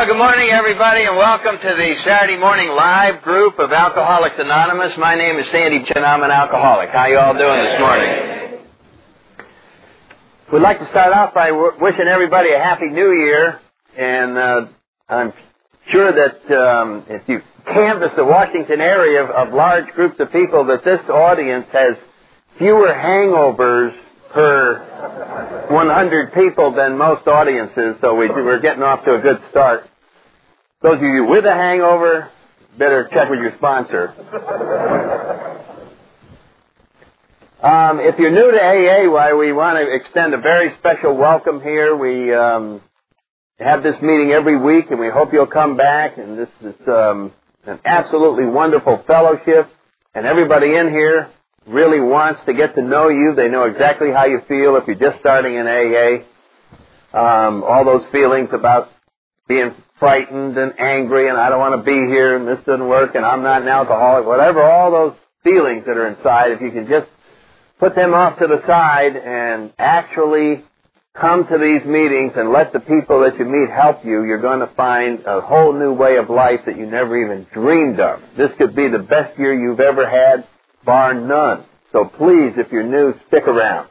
Well, good morning, everybody, and welcome to the Saturday morning live group of Alcoholics Anonymous. My name is Sandy Chin. I'm an alcoholic. How you all doing this morning? We'd like to start off by wishing everybody a happy New Year, and uh, I'm sure that um, if you canvass the Washington area of, of large groups of people, that this audience has fewer hangovers per 100 people than most audiences, so we, we're getting off to a good start. Those of you with a hangover, better check with your sponsor. Um, if you're new to AA, why we want to extend a very special welcome here. We um, have this meeting every week, and we hope you'll come back. And this is um, an absolutely wonderful fellowship, and everybody in here really wants to get to know you. They know exactly how you feel if you're just starting in AA. Um, all those feelings about being frightened and angry and I don't want to be here and this doesn't work and I'm not an alcoholic, whatever, all those feelings that are inside, if you can just put them off to the side and actually come to these meetings and let the people that you meet help you, you're going to find a whole new way of life that you never even dreamed of. This could be the best year you've ever had, bar none. So please, if you're new, stick around.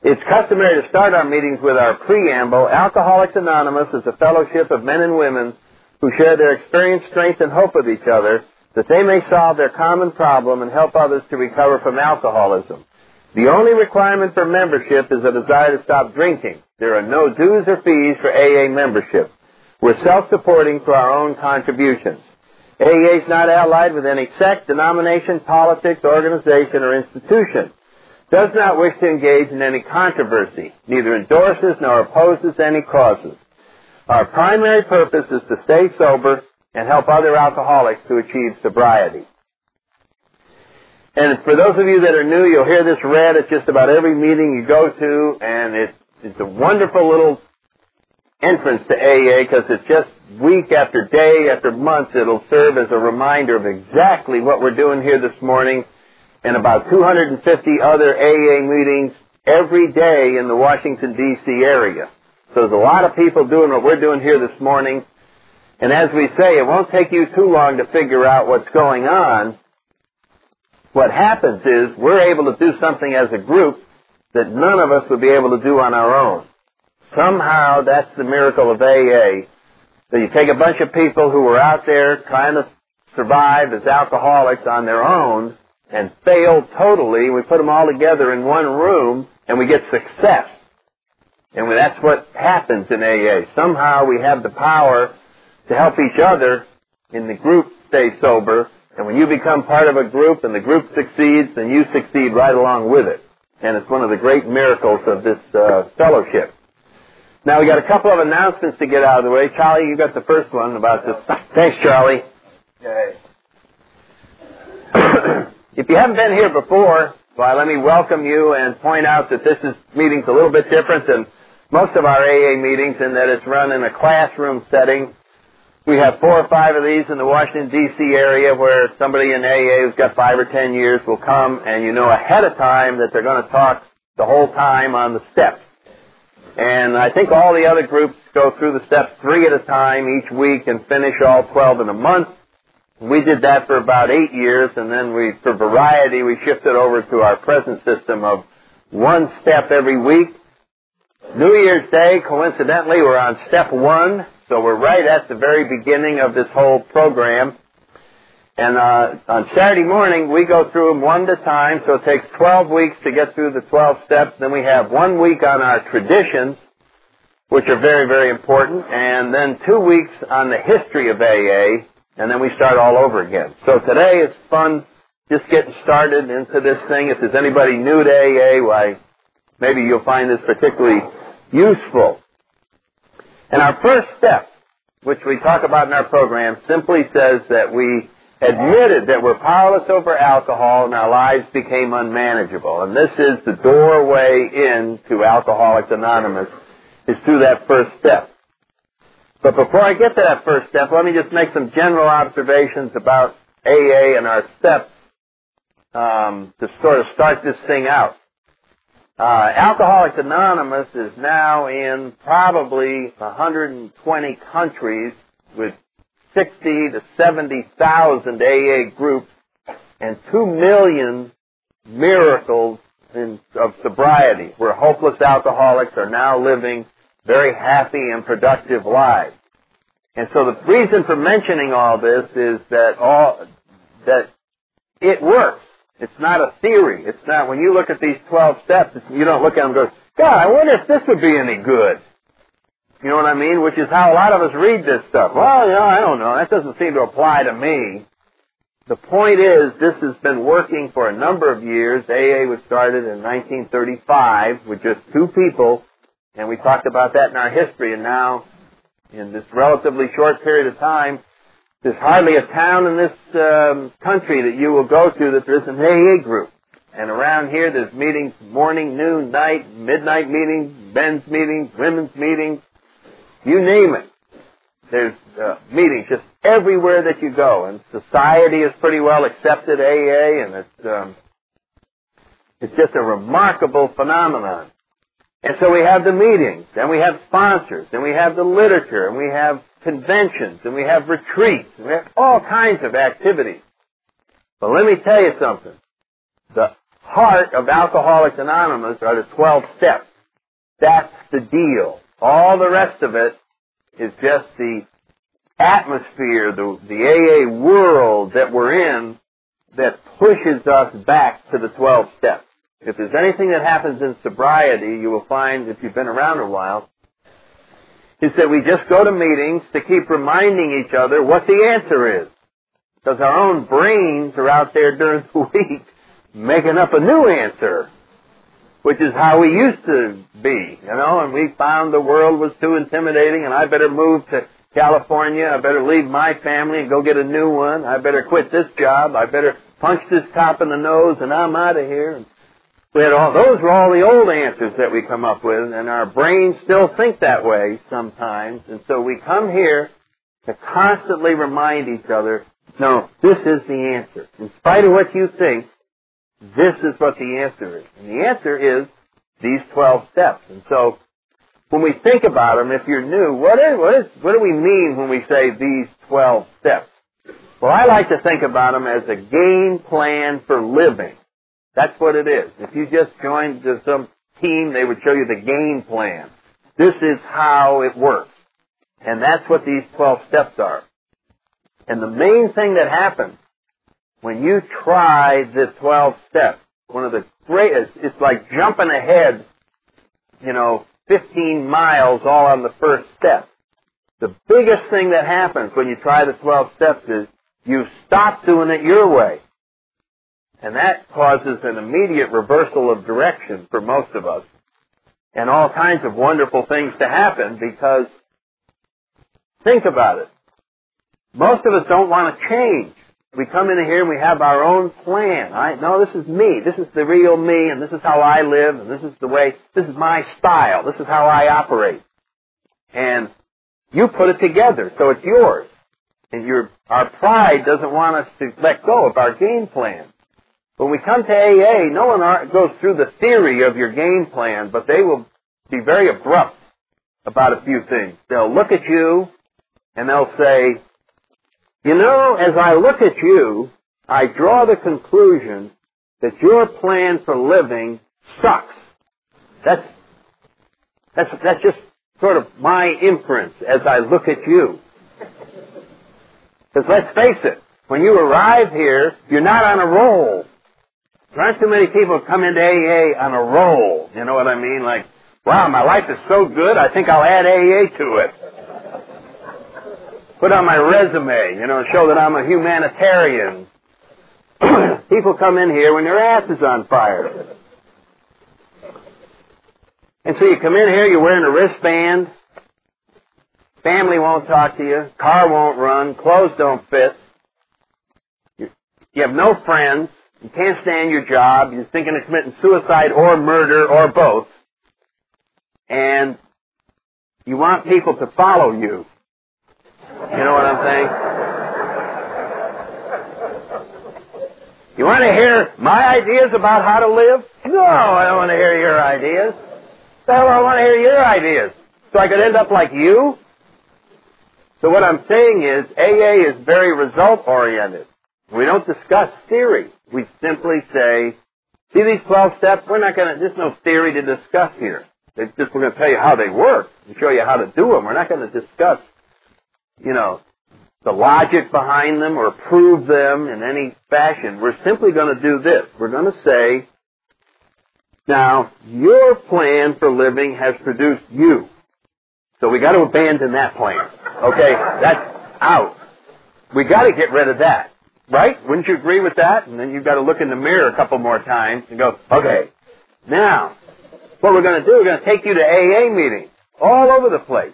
It's customary to start our meetings with our preamble. Alcoholics Anonymous is a fellowship of men and women who share their experience, strength, and hope with each other that they may solve their common problem and help others to recover from alcoholism. The only requirement for membership is a desire to stop drinking. There are no dues or fees for AA membership. We're self-supporting through our own contributions. AA is not allied with any sect, denomination, politics, organization, or institution. Does not wish to engage in any controversy, neither endorses nor opposes any causes. Our primary purpose is to stay sober and help other alcoholics to achieve sobriety. And for those of you that are new, you'll hear this read at just about every meeting you go to, and it's, it's a wonderful little entrance to AA because it's just week after day after month it'll serve as a reminder of exactly what we're doing here this morning and about 250 other AA meetings every day in the Washington D.C. area. So there's a lot of people doing what we're doing here this morning. And as we say, it won't take you too long to figure out what's going on. What happens is we're able to do something as a group that none of us would be able to do on our own. Somehow that's the miracle of AA. That you take a bunch of people who were out there trying to survive as alcoholics on their own and fail totally. We put them all together in one room and we get success. And that's what happens in AA. Somehow we have the power to help each other in the group stay sober. And when you become part of a group and the group succeeds, then you succeed right along with it. And it's one of the great miracles of this uh, fellowship. Now we got a couple of announcements to get out of the way. Charlie, you got the first one about this. Thanks, Charlie. Okay. if you haven't been here before, why, let me welcome you and point out that this is meeting's a little bit different than most of our AA meetings in that it's run in a classroom setting. We have four or five of these in the Washington D.C. area where somebody in AA who's got five or ten years will come and you know ahead of time that they're going to talk the whole time on the steps. And I think all the other groups go through the steps three at a time each week and finish all 12 in a month. We did that for about eight years, and then we, for variety, we shifted over to our present system of one step every week. New Year's Day, coincidentally, we're on step one, so we're right at the very beginning of this whole program. And uh, on Saturday morning, we go through them one at a time, so it takes 12 weeks to get through the 12 steps. Then we have one week on our traditions, which are very, very important, and then two weeks on the history of AA, and then we start all over again. So today is fun, just getting started into this thing. If there's anybody new to AA, why, maybe you'll find this particularly useful. And our first step, which we talk about in our program, simply says that we admitted that we're powerless over alcohol and our lives became unmanageable. And this is the doorway into Alcoholics Anonymous, is through that first step. But before I get to that first step, let me just make some general observations about AA and our steps um, to sort of start this thing out. Uh, Alcoholics Anonymous is now in probably 120 countries with 60 to 70,000 AA groups and 2 million miracles in, of sobriety where hopeless alcoholics are now living very happy and productive lives. And so the reason for mentioning all this is that all, that it works. It's not a theory. It's not, when you look at these 12 steps, you don't look at them and go, God, I wonder if this would be any good. You know what I mean? Which is how a lot of us read this stuff. Well, you know, I don't know. That doesn't seem to apply to me. The point is, this has been working for a number of years. AA was started in 1935 with just two people, and we talked about that in our history, and now, in this relatively short period of time, there's hardly a town in this um, country that you will go to that there isn't an AA group. And around here, there's meetings morning, noon, night, midnight meetings, men's meetings, women's meetings, you name it. There's uh, meetings just everywhere that you go, and society has pretty well accepted AA, and it's um, it's just a remarkable phenomenon. And so we have the meetings, and we have sponsors, and we have the literature, and we have conventions, and we have retreats, and we have all kinds of activities. But let me tell you something. The heart of Alcoholics Anonymous are the 12 steps. That's the deal. All the rest of it is just the atmosphere, the, the AA world that we're in that pushes us back to the 12 steps. If there's anything that happens in sobriety, you will find, if you've been around a while, is that we just go to meetings to keep reminding each other what the answer is. Because our own brains are out there during the week making up a new answer, which is how we used to be, you know, and we found the world was too intimidating and I better move to California, I better leave my family and go get a new one, I better quit this job, I better punch this cop in the nose and I'm out of here. We had all, those were all the old answers that we come up with, and our brains still think that way sometimes, and so we come here to constantly remind each other, no, this is the answer. In spite of what you think, this is what the answer is. And the answer is these 12 steps. And so, when we think about them, if you're new, what is, what is, what do we mean when we say these 12 steps? Well, I like to think about them as a game plan for living. That's what it is. If you just joined some team, they would show you the game plan. This is how it works. And that's what these 12 steps are. And the main thing that happens when you try the 12 steps, one of the greatest, it's like jumping ahead, you know, 15 miles all on the first step. The biggest thing that happens when you try the 12 steps is you stop doing it your way. And that causes an immediate reversal of direction for most of us. And all kinds of wonderful things to happen because think about it. Most of us don't want to change. We come in here and we have our own plan. I no, this is me. This is the real me and this is how I live and this is the way this is my style. This is how I operate. And you put it together, so it's yours. And your our pride doesn't want us to let go of our game plan. When we come to AA, no one goes through the theory of your game plan, but they will be very abrupt about a few things. They'll look at you and they'll say, you know, as I look at you, I draw the conclusion that your plan for living sucks. That's, that's, that's just sort of my inference as I look at you. Because let's face it, when you arrive here, you're not on a roll. There aren't too many people come into AA on a roll. You know what I mean? Like, wow, my life is so good, I think I'll add AA to it. Put on my resume, you know, show that I'm a humanitarian. people come in here when their ass is on fire. And so you come in here, you're wearing a wristband. Family won't talk to you. Car won't run. Clothes don't fit. You have no friends. You can't stand your job. You're thinking of committing suicide or murder or both. And you want people to follow you. You know what I'm saying? You want to hear my ideas about how to live? No, I don't want to hear your ideas. The hell I want to hear your ideas. So I could end up like you? So what I'm saying is AA is very result oriented. We don't discuss theory. We simply say, see these 12 steps? We're not going to, there's no theory to discuss here. Just we're going to tell you how they work and show you how to do them. We're not going to discuss, you know, the logic behind them or prove them in any fashion. We're simply going to do this. We're going to say, now, your plan for living has produced you. So we got to abandon that plan. Okay? That's out. We got to get rid of that. Right? Wouldn't you agree with that? And then you've got to look in the mirror a couple more times and go, okay, now, what we're going to do, we're going to take you to AA meetings all over the place.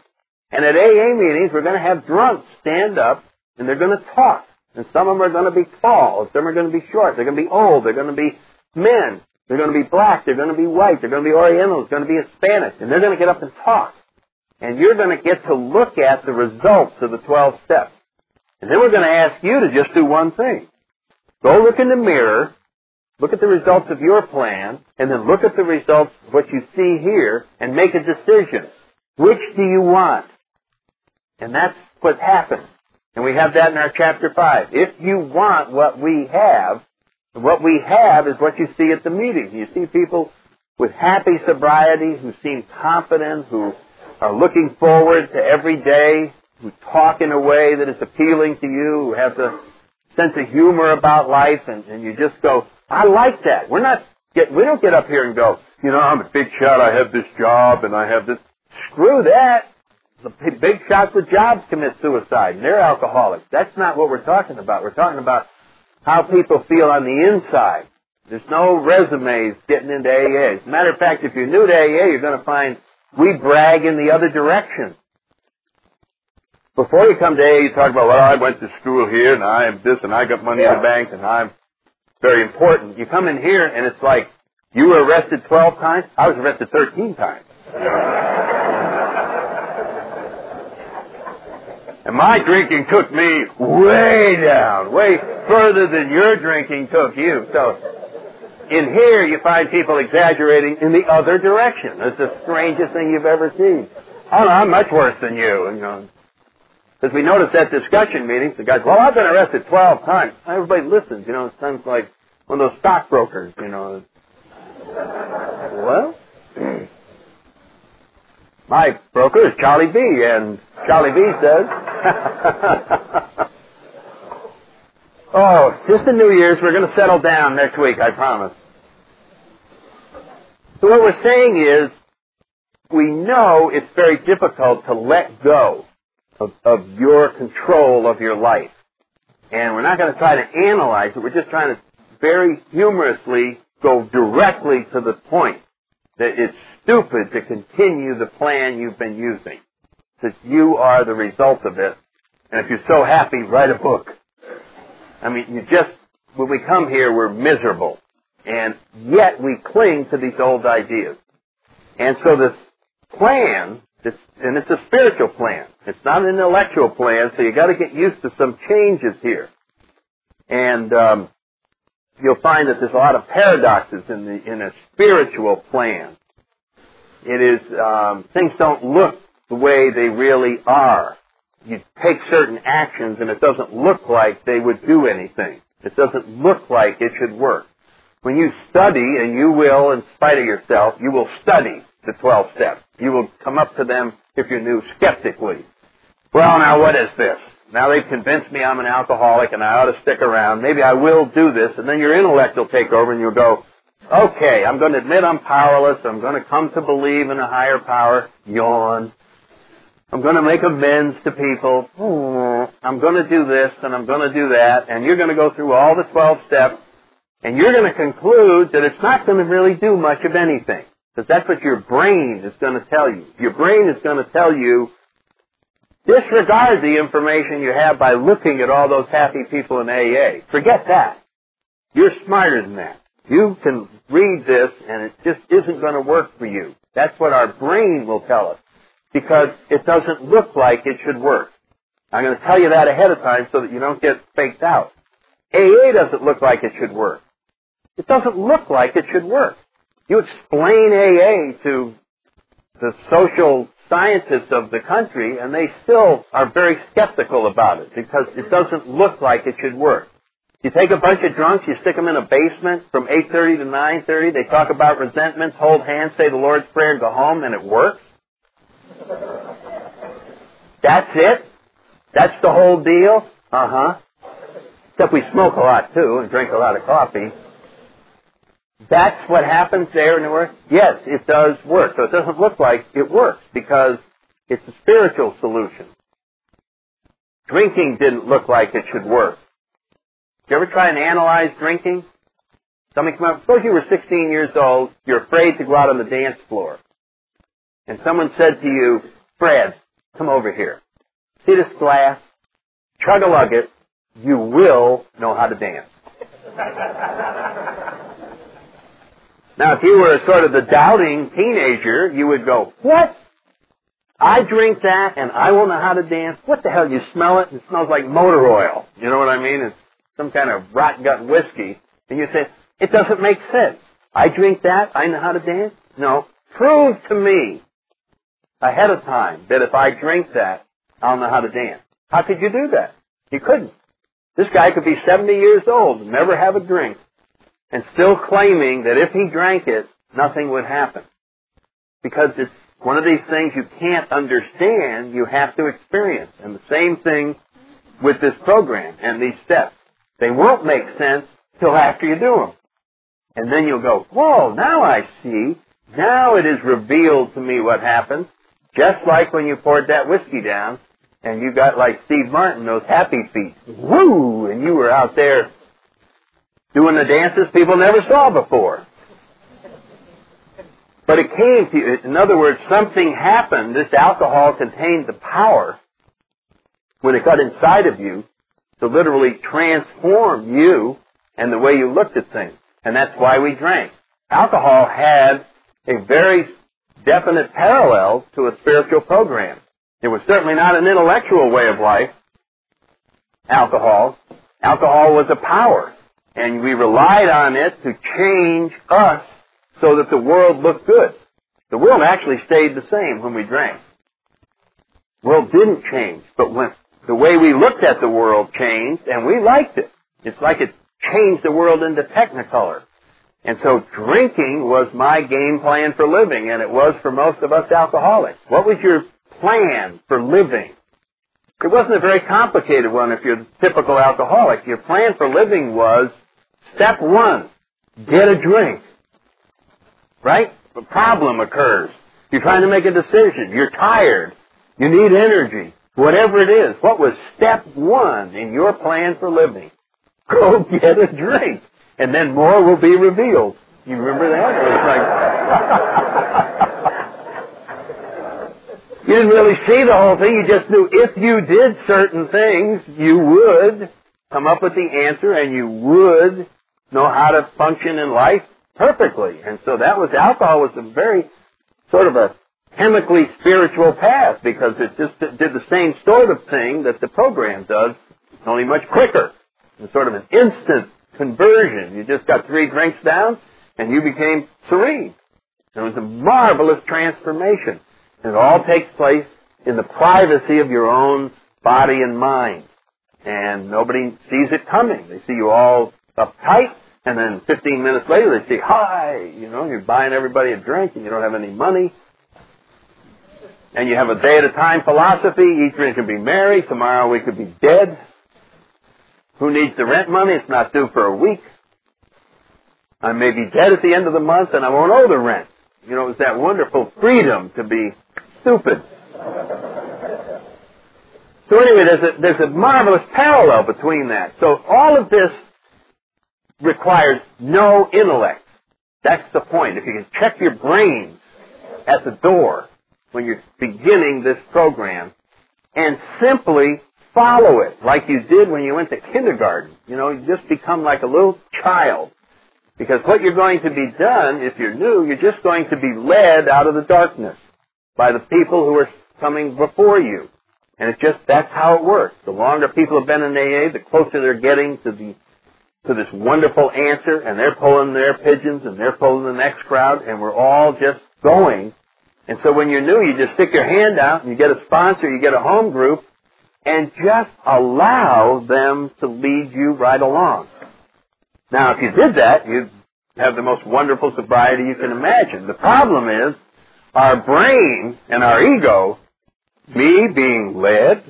And at AA meetings, we're going to have drunks stand up and they're going to talk. And some of them are going to be tall, some are going to be short, they're going to be old, they're going to be men, they're going to be black, they're going to be white, they're going to be Orientals, they're going to be Hispanic, and they're going to get up and talk. And you're going to get to look at the results of the 12 steps. And then we're going to ask you to just do one thing. Go look in the mirror, look at the results of your plan, and then look at the results of what you see here, and make a decision. Which do you want? And that's what happens. And we have that in our chapter 5. If you want what we have, what we have is what you see at the meeting. You see people with happy sobriety who seem confident, who are looking forward to every day, who talk in a way that is appealing to you, who have the sense of humor about life, and, and you just go, I like that. We're not get, we don't get up here and go, you know, I'm a big shot, I have this job, and I have this. Screw that. The big shots with jobs commit suicide, and they're alcoholics. That's not what we're talking about. We're talking about how people feel on the inside. There's no resumes getting into AA. As a matter of fact, if you're new to AA, you're going to find we brag in the other direction. Before you come to A, you talk about, well, I went to school here, and I have this, and I got money yeah. in the bank, and I'm very important. You come in here, and it's like, you were arrested 12 times? I was arrested 13 times. and my drinking took me way down, way further than your drinking took you. So, in here, you find people exaggerating in the other direction. It's the strangest thing you've ever seen. Oh, no, I'm much worse than you. you know, because we noticed at discussion meetings, the guys, well, I've been arrested 12 times. Everybody listens, you know, it sounds like one of those stockbrokers, you know. well, my broker is Charlie B, and Charlie B says, oh, just the New Year's, we're going to settle down next week, I promise. So what we're saying is, we know it's very difficult to let go of, of your control of your life. And we're not going to try to analyze it. We're just trying to very humorously go directly to the point that it's stupid to continue the plan you've been using. Because you are the result of it. And if you're so happy, write a book. I mean, you just, when we come here, we're miserable. And yet we cling to these old ideas. And so this plan it's, and it's a spiritual plan. It's not an intellectual plan, so you got to get used to some changes here. And um, you'll find that there's a lot of paradoxes in the in a spiritual plan. It is um, things don't look the way they really are. You take certain actions, and it doesn't look like they would do anything. It doesn't look like it should work. When you study, and you will, in spite of yourself, you will study the 12 steps. You will come up to them, if you're new, skeptically. Well, now what is this? Now they've convinced me I'm an alcoholic and I ought to stick around. Maybe I will do this. And then your intellect will take over and you'll go, okay, I'm going to admit I'm powerless. I'm going to come to believe in a higher power. Yawn. I'm going to make amends to people. I'm going to do this and I'm going to do that. And you're going to go through all the 12 steps and you're going to conclude that it's not going to really do much of anything. Because that's what your brain is going to tell you. Your brain is going to tell you, disregard the information you have by looking at all those happy people in AA. Forget that. You're smarter than that. You can read this and it just isn't going to work for you. That's what our brain will tell us. Because it doesn't look like it should work. I'm going to tell you that ahead of time so that you don't get faked out. AA doesn't look like it should work. It doesn't look like it should work. You explain AA to the social scientists of the country and they still are very skeptical about it because it doesn't look like it should work. You take a bunch of drunks, you stick them in a basement from 8.30 to 9.30, they talk about resentments, hold hands, say the Lord's Prayer, and go home, and it works. That's it? That's the whole deal? Uh-huh. Except we smoke a lot too and drink a lot of coffee. That's what happens there in the work? Yes, it does work. So it doesn't look like it works because it's a spiritual solution. Drinking didn't look like it should work. Did you ever try and analyze drinking? Somebody come up, suppose you were 16 years old, you're afraid to go out on the dance floor. And someone said to you, Fred, come over here. See this glass? Chug a lug it. You will know how to dance. now, if you were sort of the doubting teenager, you would go, what? I drink that and I will know how to dance? What the hell? You smell it? It smells like motor oil. You know what I mean? It's some kind of rot gut whiskey. And you say, it doesn't make sense. I drink that. I know how to dance? No. Prove to me ahead of time that if I drink that, I'll know how to dance. How could you do that? You couldn't. This guy could be 70 years old, never have a drink, and still claiming that if he drank it, nothing would happen. Because it's one of these things you can't understand, you have to experience. And the same thing with this program and these steps. They won't make sense till after you do them. And then you'll go, whoa, now I see. Now it is revealed to me what happens. Just like when you poured that whiskey down and you got like Steve Martin, those happy feet. Woo! And you were out there doing the dances people never saw before. But it came to you. In other words, something happened. This alcohol contained the power when it got inside of you to literally transform you and the way you looked at things. And that's why we drank. Alcohol had a very definite parallel to a spiritual program. It was certainly not an intellectual way of life, alcohol. Alcohol was a power, and we relied on it to change us so that the world looked good. The world actually stayed the same when we drank. The world didn't change, but when the way we looked at the world changed, and we liked it. It's like it changed the world into technicolor. And so drinking was my game plan for living, and it was for most of us alcoholics. What was your plan for living? It wasn't a very complicated one if you're the typical alcoholic. Your plan for living was step one, get a drink. Right? A problem occurs. You're trying to make a decision. You're tired. You need energy. Whatever it is. What was step one in your plan for living? Go get a drink and then more will be revealed. You remember that? It was like you didn't really see the whole thing. You just knew if you did certain things, you would come up with the answer and you would know how to function in life perfectly. And so that was alcohol was a very sort of a chemically spiritual path because it just did the same sort of thing that the program does, only much quicker. It's sort of an instant conversion. You just got three drinks down and you became serene. It was a marvelous transformation. And it all takes place in the privacy of your own body and mind. And nobody sees it coming. They see you all uptight, and then 15 minutes later they say, hi, you know, you're buying everybody a drink and you don't have any money. And you have a day at a time philosophy. Each drink can be merry. Tomorrow we could be dead. Who needs the rent money? It's not due for a week. I may be dead at the end of the month and I won't owe the rent. You know, it's that wonderful freedom to be stupid. So anyway, there's a, there's a marvelous parallel between that. So all of this requires no intellect. That's the point. If you can check your brains at the door when you're beginning this program and simply follow it like you did when you went to kindergarten. You know, you just become like a little child. Because what you're going to be done, if you're new, you're just going to be led out of the darkness by the people who are coming before you. And it's just, that's how it works. The longer people have been in AA, the closer they're getting to the to this wonderful answer, and they're pulling their pigeons, and they're pulling the next crowd, and we're all just going. And so when you're new, you just stick your hand out, and you get a sponsor, you get a home group, and just allow them to lead you right along. Now, if you did that, you'd have the most wonderful sobriety you can imagine. The problem is, our brain and our ego, me being led,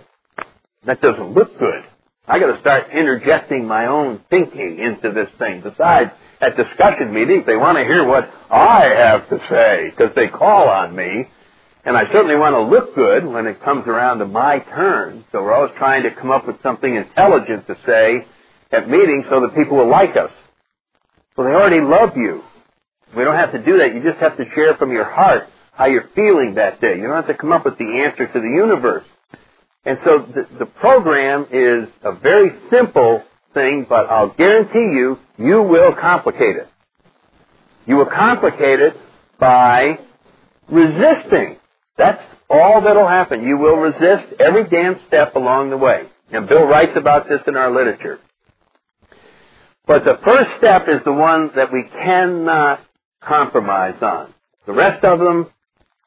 that doesn't look good. I got to start interjecting my own thinking into this thing. Besides, at discussion meetings, they want to hear what I have to say because they call on me. And I certainly want to look good when it comes around to my turn. So we're always trying to come up with something intelligent to say at meetings so that people will like us. Well, they already love you. We don't have to do that. You just have to share from your heart how you're feeling that day. You don't have to come up with the answer to the universe. And so the, the program is a very simple thing, but I'll guarantee you, you will complicate it. You will complicate it by resisting. That's all that'll happen. You will resist every damn step along the way. And Bill writes about this in our literature. But the first step is the one that we cannot compromise on. The rest of them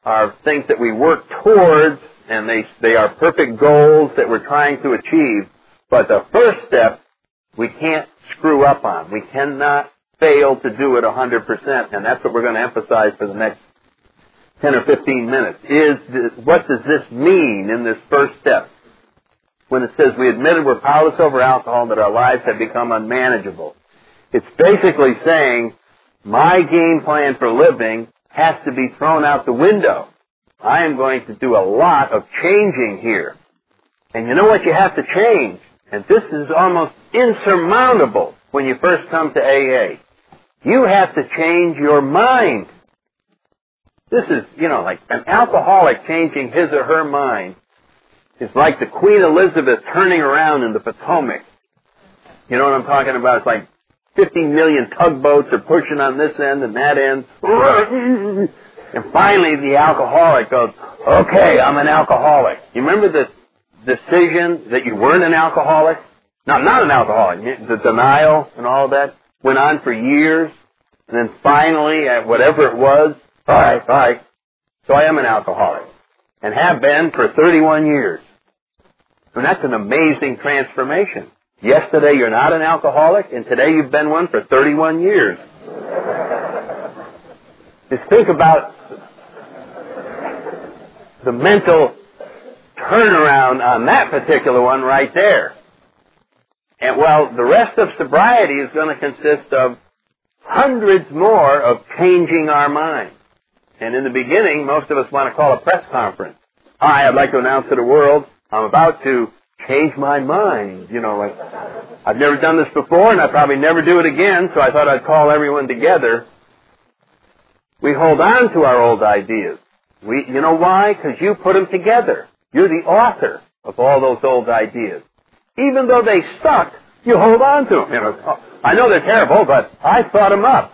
are things that we work towards and they, they are perfect goals that we're trying to achieve. But the first step, we can't screw up on. We cannot fail to do it 100%, and that's what we're going to emphasize for the next 10 or 15 minutes. Is this, what does this mean in this first step? When it says we admitted we're powerless over alcohol and that our lives have become unmanageable. It's basically saying my game plan for living has to be thrown out the window. I am going to do a lot of changing here. And you know what you have to change? And this is almost insurmountable when you first come to AA. You have to change your mind. This is, you know, like an alcoholic changing his or her mind is like the Queen Elizabeth turning around in the Potomac. You know what I'm talking about? It's like 50 million tugboats are pushing on this end and that end. And finally, the alcoholic goes, okay, I'm an alcoholic. You remember the decision that you weren't an alcoholic? No, not an alcoholic. The denial and all that went on for years. And then finally, at whatever it was, all right, all right. So I am an alcoholic. And have been for 31 years. And that's an amazing transformation. Yesterday you're not an alcoholic, and today you've been one for 31 years. Just think about the mental turnaround on that particular one right there. And well, the rest of sobriety is going to consist of hundreds more of changing our mind. And in the beginning, most of us want to call a press conference. Hi, I'd like to announce to the world I'm about to change my mind. You know, like, I've never done this before and I probably never do it again, so I thought I'd call everyone together. We hold on to our old ideas. We, you know why? Because you put them together. You're the author of all those old ideas. Even though they suck, you hold on to them. You know, oh, I know they're terrible, but I thought them up.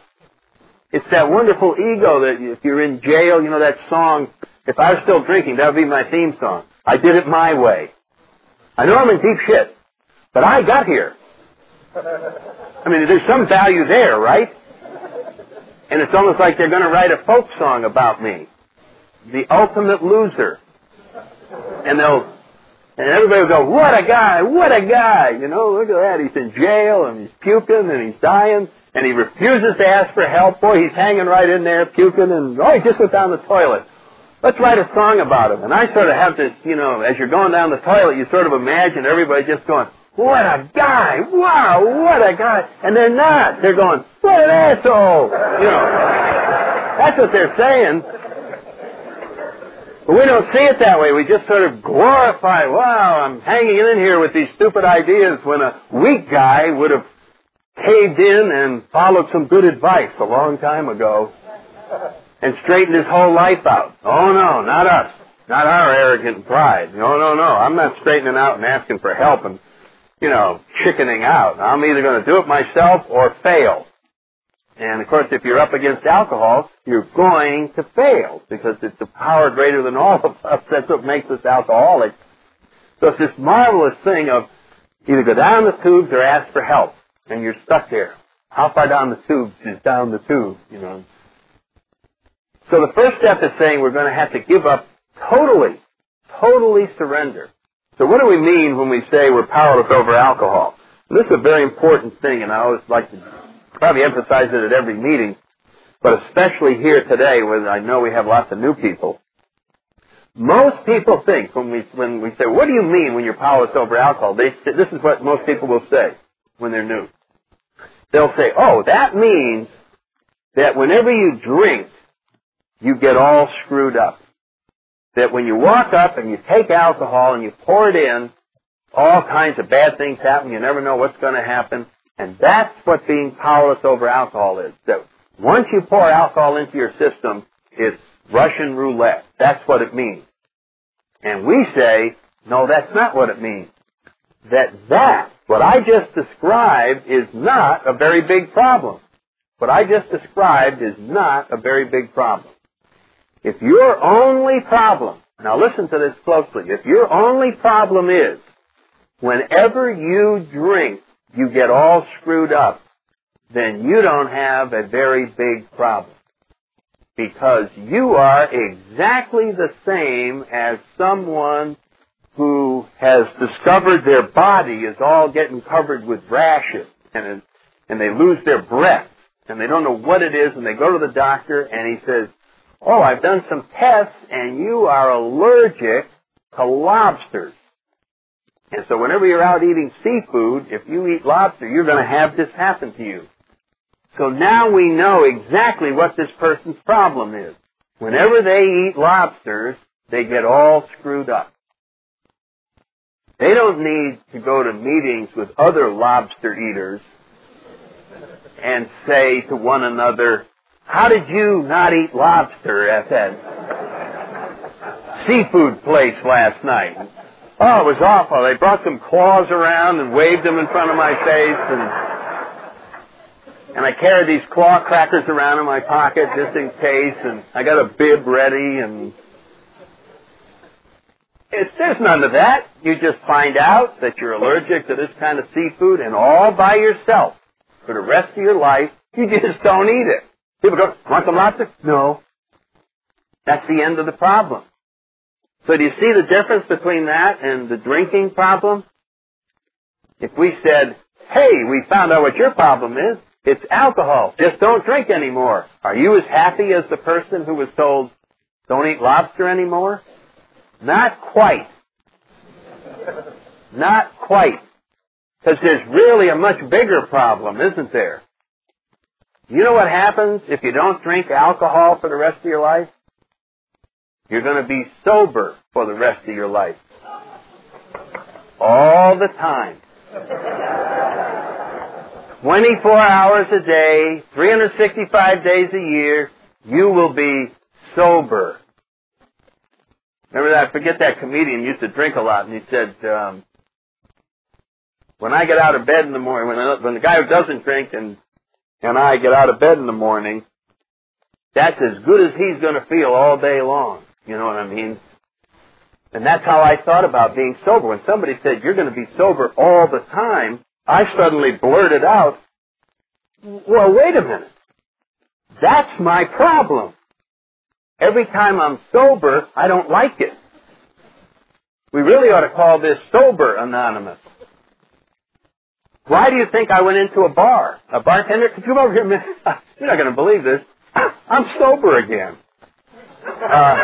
It's that wonderful ego that if you're in jail, you know that song, if I was still drinking, that would be my theme song. I did it my way. I know I'm in deep shit, but I got here. I mean, there's some value there, right? And it's almost like they're going to write a folk song about me the ultimate loser. And they'll, and everybody will go, what a guy, what a guy, you know, look at that, he's in jail and he's puking and he's dying and he refuses to ask for help. Boy, he's hanging right in there puking and, oh, he just went down the toilet. Let's write a song about him. And I sort of have this, you know, as you're going down the toilet, you sort of imagine everybody just going, what a guy! Wow, what a guy! And they're not. They're going, what an asshole! You know, that's what they're saying. But we don't see it that way. We just sort of glorify, wow, I'm hanging in here with these stupid ideas when a weak guy would have caved in and followed some good advice a long time ago and straightened his whole life out. Oh no, not us. Not our arrogant pride. No, no, no. I'm not straightening out and asking for help and, you know, chickening out. I'm either going to do it myself or fail. And of course, if you're up against alcohol, you're going to fail because it's a power greater than all of us. That's what makes us alcoholics. So it's this marvelous thing of either go down the tubes or ask for help. and you're stuck there. How far down the tubes is down the tube, you know? So the first step is saying we're going to have to give up totally, totally surrender. So what do we mean when we say we're powerless over alcohol? This is a very important thing, and I always like to probably emphasize it at every meeting, but especially here today, where I know we have lots of new people. Most people think when we when we say, "What do you mean when you're powerless over alcohol?" They this is what most people will say when they're new. They'll say, "Oh, that means that whenever you drink, you get all screwed up. That when you walk up and you take alcohol and you pour it in, all kinds of bad things happen. You never know what's going to happen. And that's what being powerless over alcohol is. That once you pour alcohol into your system, it's Russian roulette. That's what it means. And we say, no, that's not what it means. That that, what I just described, is not a very big problem. What I just described is not a very big problem. If your only problem, now listen to this closely, if your only problem is whenever you drink, you get all screwed up, then you don't have a very big problem. Because you are exactly the same as someone who has discovered their body is all getting covered with rashes and, and they lose their breath and they don't know what it is and they go to the doctor and he says, oh, I've done some tests and you are allergic to lobsters. And so whenever you're out eating seafood, if you eat lobster, you're going to have this happen to you. So now we know exactly what this person's problem is. Whenever they eat lobsters, they get all screwed up. They don't need to go to meetings with other lobster eaters and say to one another, how did you not eat lobster at that seafood place last night? Oh, it was awful. They brought some claws around and waved them in front of my face and and I carried these claw crackers around in my pocket just in case and I got a bib ready and it's, there's none of that. You just find out that you're allergic to this kind of seafood and all by yourself for the rest of your life, you just don't eat it. People go, want some lobster? No. That's the end of the problem. So do you see the difference between that and the drinking problem? If we said, hey, we found out what your problem is, it's alcohol. Just don't drink anymore. Are you as happy as the person who was told, don't eat lobster anymore? Not quite. Not quite. Because there's really a much bigger problem, isn't there? You know what happens if you don't drink alcohol for the rest of your life? You're going to be sober for the rest of your life. All the time. 24 hours a day, 365 days a year, you will be sober. Remember that? I forget that comedian used to drink a lot, and he said, um, "When I get out of bed in the morning, when, I, when the guy who doesn't drink and and I get out of bed in the morning, that's as good as he's going to feel all day long. You know what I mean? And that's how I thought about being sober. When somebody said, you're going to be sober all the time, I suddenly blurted out, well, wait a minute. That's my problem. Every time I'm sober, I don't like it. We really ought to call this Sober Anonymous. Why do you think I went into a bar? A bartender, could you come over here Man? You're not going to believe this. I'm sober again. Uh,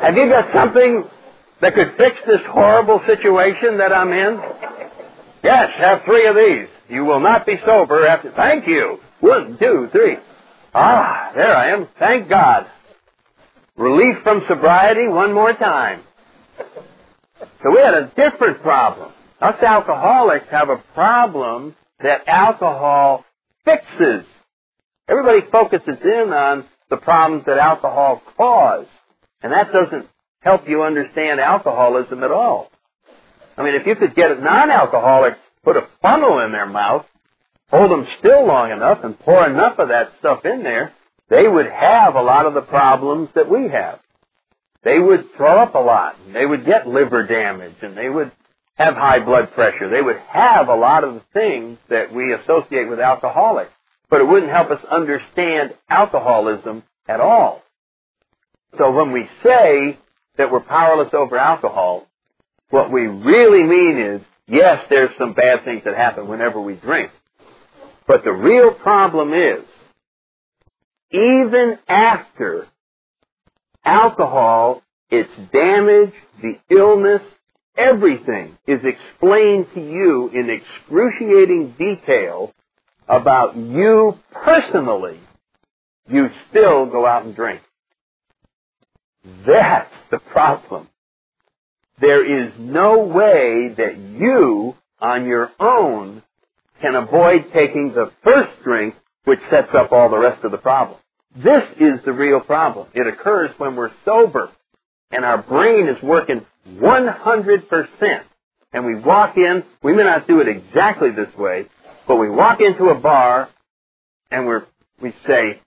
have you got something that could fix this horrible situation that I'm in? Yes, have three of these. You will not be sober after. Thank you. One, two, three. Ah, there I am. Thank God. Relief from sobriety one more time. So we had a different problem. Us alcoholics have a problem that alcohol fixes. Everybody focuses in on the problems that alcohol cause. And that doesn't help you understand alcoholism at all. I mean, if you could get a non-alcoholic, put a funnel in their mouth, hold them still long enough and pour enough of that stuff in there, they would have a lot of the problems that we have. They would throw up a lot. And they would get liver damage and they would have high blood pressure. They would have a lot of the things that we associate with alcoholics. But it wouldn't help us understand alcoholism at all. So when we say that we're powerless over alcohol, what we really mean is, yes, there's some bad things that happen whenever we drink. But the real problem is, even after alcohol, its damage, the illness, everything is explained to you in excruciating detail about you personally, you still go out and drink. That's the problem. There is no way that you, on your own, can avoid taking the first drink, which sets up all the rest of the problem. This is the real problem. It occurs when we're sober and our brain is working 100%. And we walk in, we may not do it exactly this way, but we walk into a bar and we're, we say,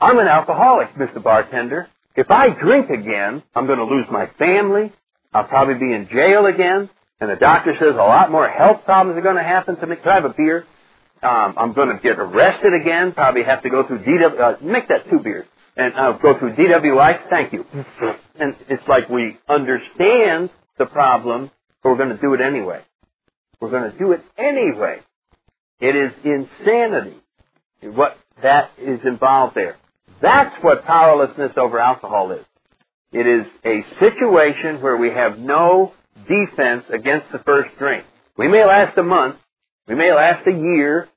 I'm an alcoholic, Mr. Bartender. If I drink again, I'm going to lose my family. I'll probably be in jail again. And the doctor says a lot more health problems are going to happen to me. Can I have a beer? Um, I'm going to get arrested again. Probably have to go through DW. Uh, make that two beers and uh, go through DWI. Thank you. And it's like we understand the problem, but we're going to do it anyway. We're going to do it anyway. It is insanity. What that is involved there. That's what powerlessness over alcohol is. It is a situation where we have no defense against the first drink. We may last a month, we may last a year,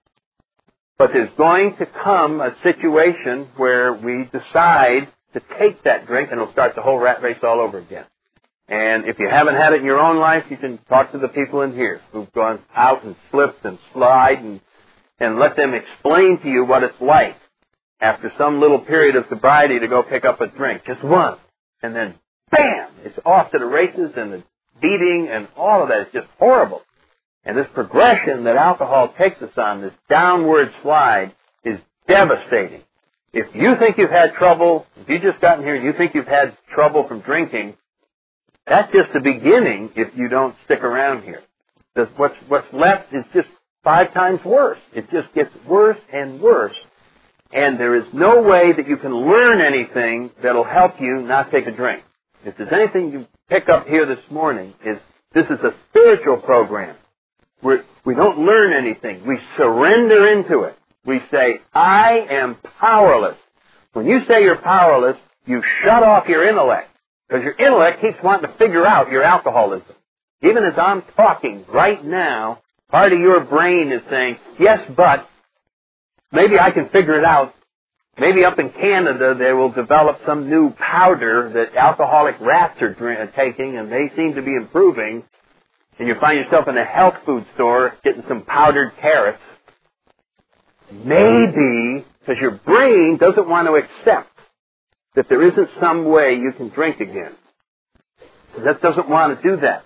but there's going to come a situation where we decide to take that drink and it'll start the whole rat race all over again. And if you haven't had it in your own life, you can talk to the people in here who've gone out and slipped and slide and, and let them explain to you what it's like after some little period of sobriety to go pick up a drink. Just one. And then, bam! It's off to the races and the beating and all of that is just horrible. And this progression that alcohol takes us on, this downward slide, is devastating. If you think you've had trouble, if you just gotten here and you think you've had trouble from drinking, that's just the beginning if you don't stick around here. What's, what's left is just five times worse. It just gets worse and worse. And there is no way that you can learn anything that'll help you not take a drink. If there's anything you pick up here this morning, is this is a spiritual program. We're, we don't learn anything. We surrender into it. We say, I am powerless. When you say you're powerless, you shut off your intellect. Because your intellect keeps wanting to figure out your alcoholism. Even as I'm talking right now, part of your brain is saying, yes, but maybe I can figure it out. Maybe up in Canada they will develop some new powder that alcoholic rats are taking and they seem to be improving. And you find yourself in a health food store getting some powdered carrots. Maybe because your brain doesn't want to accept that there isn't some way you can drink again. So That doesn't want to do that.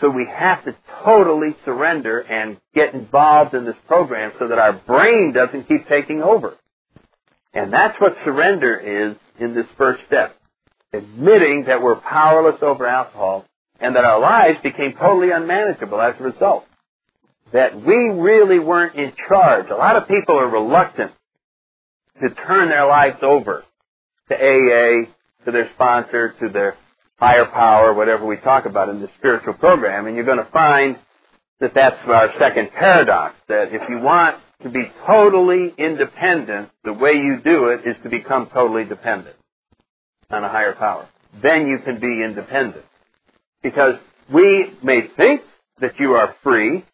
So we have to totally surrender and get involved in this program so that our brain doesn't keep taking over. And that's what surrender is in this first step. Admitting that we're powerless over alcohol and that our lives became totally unmanageable as a result. That we really weren't in charge. A lot of people are reluctant to turn their lives over to AA, to their sponsor, to their higher power, whatever we talk about in the spiritual program, and you're going to find that that's our second paradox, that if you want to be totally independent, the way you do it is to become totally dependent on a higher power. Then you can be independent. Because we may think that you are free,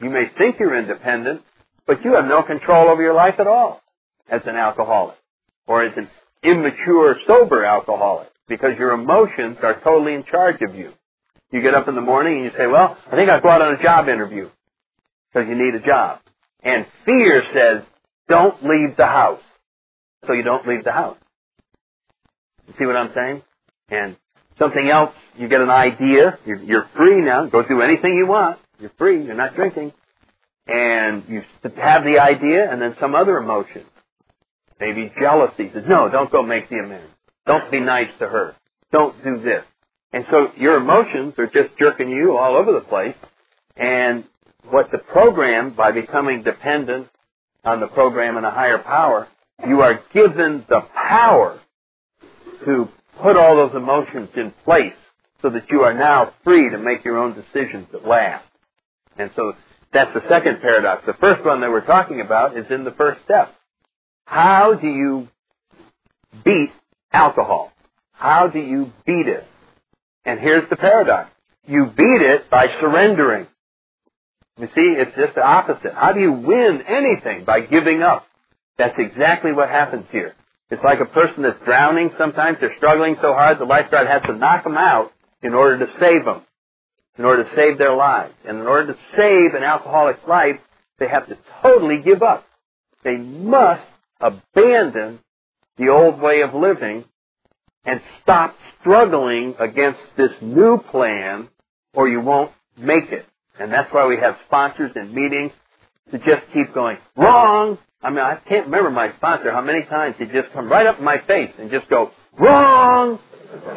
you may think you're independent, but you have no control over your life at all as an alcoholic or as an immature, sober alcoholic because your emotions are totally in charge of you. You get up in the morning and you say, well, I think I'll go out on a job interview because you need a job. And fear says, don't leave the house. So you don't leave the house. You see what I'm saying? And something else, you get an idea, you're, you're free now, go do anything you want. You're free, you're not drinking. And you have the idea and then some other emotion Maybe jealousy says, no, don't go make the amends. Don't be nice to her. Don't do this. And so your emotions are just jerking you all over the place. And what the program, by becoming dependent on the program and a higher power, you are given the power to put all those emotions in place so that you are now free to make your own decisions at last. And so that's the second paradox. The first one that we're talking about is in the first step. How do you beat alcohol? How do you beat it? And here's the paradox. You beat it by surrendering. You see, it's just the opposite. How do you win anything? By giving up. That's exactly what happens here. It's like a person that's drowning sometimes. They're struggling so hard, the lifeguard has to knock them out in order to save them, in order to save their lives. And in order to save an alcoholic's life, they have to totally give up. They must abandon the old way of living and stop struggling against this new plan or you won't make it. And that's why we have sponsors and meetings to just keep going, wrong! I mean, I can't remember my sponsor, how many times he'd just come right up in my face and just go, wrong!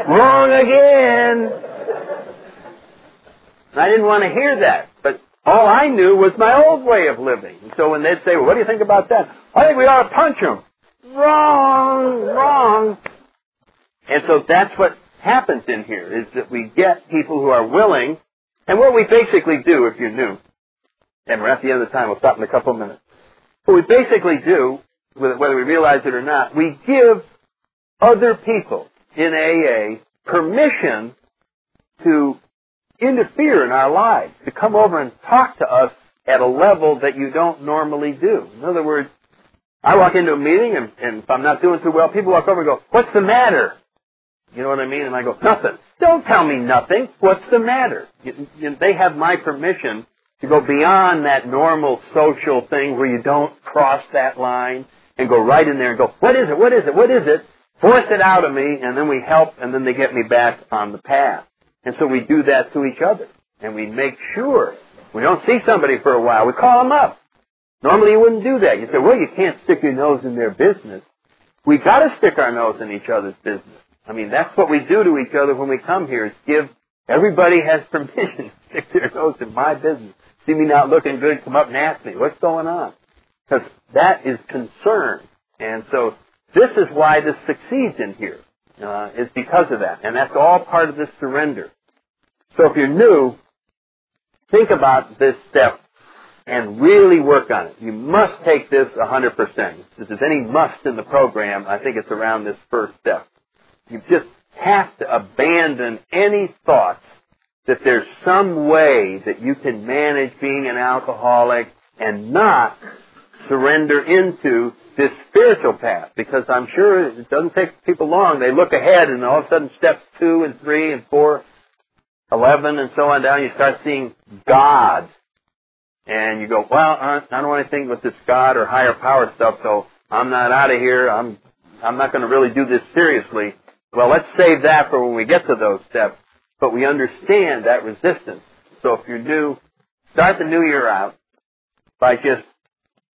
Wrong again! And I didn't want to hear that, but all I knew was my old way of living. And so when they'd say, well, what do you think about that? I think we ought to punch him. Wrong! Wrong! And so that's what happens in here, is that we get people who are willing, and what we basically do, if you're new, and we're at the end of the time, we'll stop in a couple of minutes. What we basically do, whether we realize it or not, we give other people in AA permission to interfere in our lives, to come over and talk to us at a level that you don't normally do. In other words, I walk into a meeting and, and if I'm not doing too well, people walk over and go, what's the matter? You know what I mean? And I go, nothing. Don't tell me nothing. What's the matter? You, you, they have my permission to go beyond that normal social thing where you don't cross that line and go right in there and go, what is it? What is it? What is it? Force it out of me and then we help and then they get me back on the path. And so we do that to each other. And we make sure we don't see somebody for a while. We call them up. Normally you wouldn't do that. You say, well, you can't stick your nose in their business. We gotta stick our nose in each other's business. I mean, that's what we do to each other when we come here is give, everybody has permission to stick their nose in my business. See me not looking good, come up and ask me, what's going on? Because that is concern. And so this is why this succeeds in here. Uh, is because of that. And that's all part of this surrender. So if you're new, think about this step and really work on it. You must take this 100%. If there's any must in the program, I think it's around this first step. You just have to abandon any thoughts that there's some way that you can manage being an alcoholic and not surrender into this spiritual path because I'm sure it doesn't take people long. They look ahead and all of a sudden steps two and three and four, eleven and so on down, you start seeing God. And you go, well, I don't want anything with this God or higher power stuff, so I'm not out of here. I'm, I'm not going to really do this seriously. Well, let's save that for when we get to those steps. But we understand that resistance. So if you're new, start the new year out by just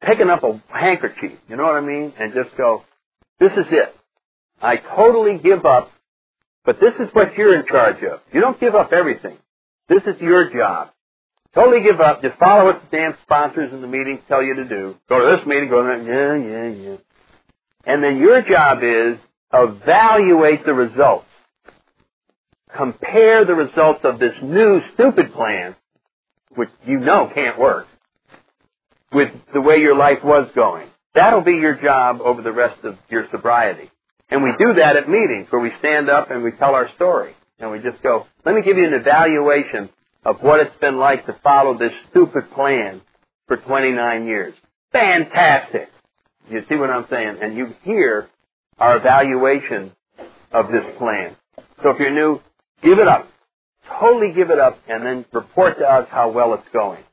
picking up a handkerchief, you know what I mean? And just go, this is it. I totally give up, but this is what you're in charge of. You don't give up everything. This is your job. Totally give up. Just follow what the damn sponsors in the meetings tell you to do. Go to this meeting, go to that. Yeah, yeah, yeah. And then your job is evaluate the results. Compare the results of this new stupid plan, which you know can't work, with the way your life was going. That'll be your job over the rest of your sobriety. And we do that at meetings where we stand up and we tell our story. And we just go, let me give you an evaluation of what it's been like to follow this stupid plan for 29 years. Fantastic! You see what I'm saying? And you hear our evaluation of this plan. So if you're new, give it up. Totally give it up and then report to us how well it's going.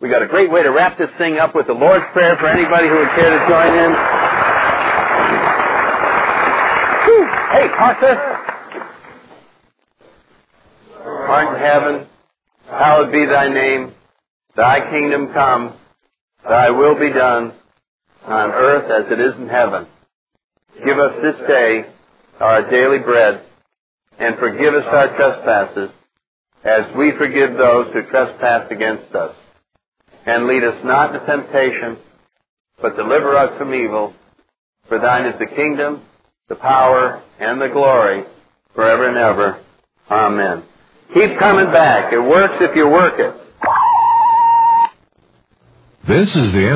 We got a great way to wrap this thing up with the Lord's Prayer for anybody who would care to join in. Hey, Arthur. Art in heaven, hallowed be thy name. Thy kingdom come. Thy will be done on earth as it is in heaven. Give us this day our daily bread, and forgive us our trespasses, as we forgive those who trespass against us. And lead us not into temptation, but deliver us from evil. For thine is the kingdom, the power, and the glory, forever and ever. Amen. Keep coming back. It works if you work it. This is the